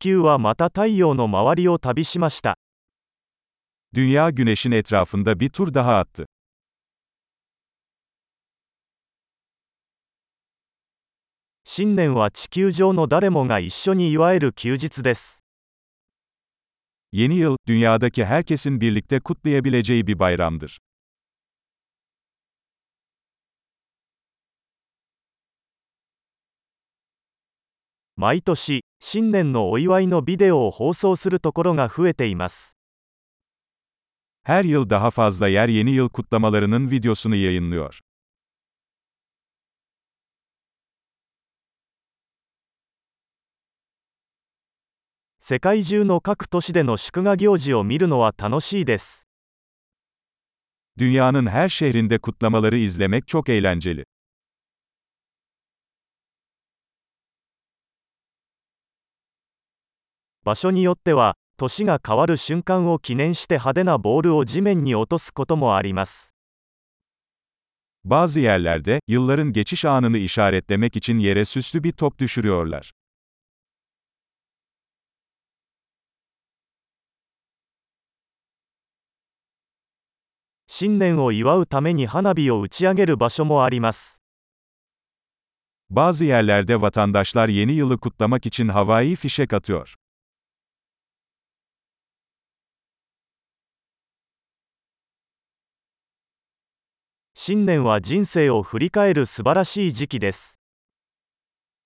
球はまた太陽の周りを旅しました。Dünya güneşin etrafında bir tur daha attı. 新年は地球上の誰もが一緒に祝える休日です。Yeni yıl, dünyadaki herkesin birlikte kutlayabileceği bir bayramdır. 毎年、新年のお祝いのビデオを放送するところが増えています。Her yıl daha fazla yer yeni yıl kutlamalarının videosunu yayınlıyor. 世界中の各都市での祝賀行事を見るのは楽しいです。Dünyanın her şehrinde kutlamaları izlemek çok eğlenceli. 場所によっては、年が変わる瞬間を記念して派手なボールを地面に落とすこともあります。Bazı yerlerde, yılların geçiş anını işaretlemek için yere süslü bir top düşürüyorlar. 新年を祝うために花火を打ち上げる場所もあります。Bazı yerlerde vatandaşlar yeni yılı kutlamak için havai fişek atıyor. 新年は人生を振り返る素晴らしい時期です。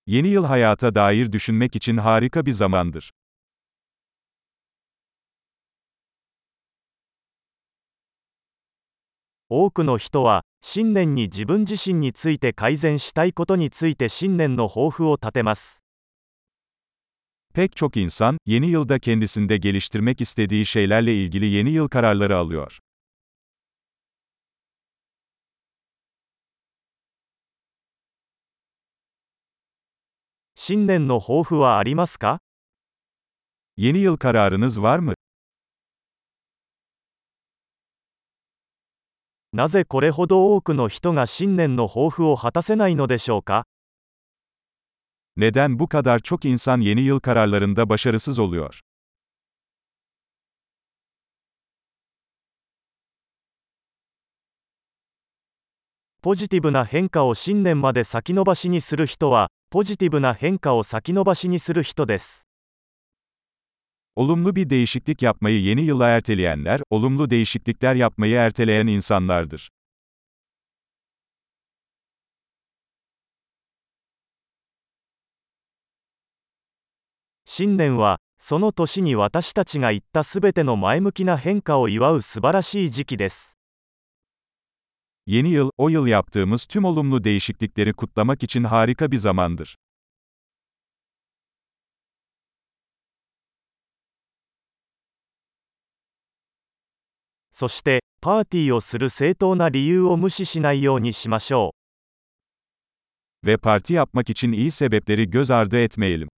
Yeni yıl hayata dair düşünmek için harika bir zamandır. 多くの人は、新年に自分自身について改善したいことについて新年の抱負を立てます。Pek çok insan, yeni yılda kendisinde geliştirmek istediği şeylerle ilgili yeni yıl kararları alıyor. 新年の抱負はありますか Yeni yıl kararınız var mı? なぜこれほど多くの人が新年の抱負を果たせないのでしょうか Neden bu kadar çok insan yeni yıl kararlarında başarısız oluyor? ポジティブな変化を新年まで先延ばしにする人は、ポジティブな変化を先延ばしにする人です。Olumlu bir değişiklik yapmayı yeni yıla erteleyenler, olumlu değişiklikler yapmayı erteleyen insanlardır. 新年は、その年に私たちが言ったすべての前向きな変化を祝う素晴らしい時期です。Yeni yıl, o yıl yaptığımız tüm olumlu değişiklikleri kutlamak için harika bir zamandır. そして、パーティーをする正当な理由を無視しないようにしましょう。 Ve parti yapmak için iyi sebepleri göz ardı etmeyelim.